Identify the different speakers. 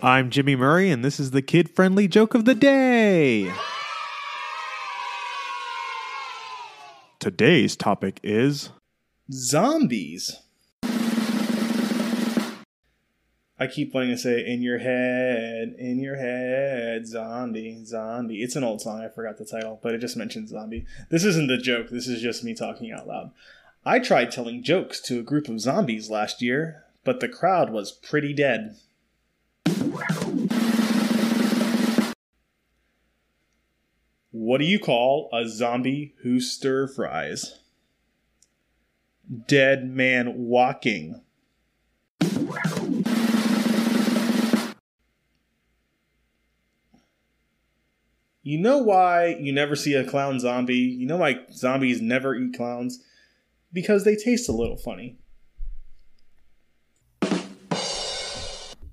Speaker 1: I'm Jimmy Murray, and this is the kid friendly joke of the day. Today's topic is
Speaker 2: Zombies. I keep wanting to say in your head, in your head, zombie, zombie. It's an old song, I forgot the title, but it just mentions zombie. This isn't the joke, this is just me talking out loud. I tried telling jokes to a group of zombies last year, but the crowd was pretty dead. What do you call a zombie who stir fries? Dead man walking. You know why you never see a clown zombie? You know why zombies never eat clowns? Because they taste a little funny.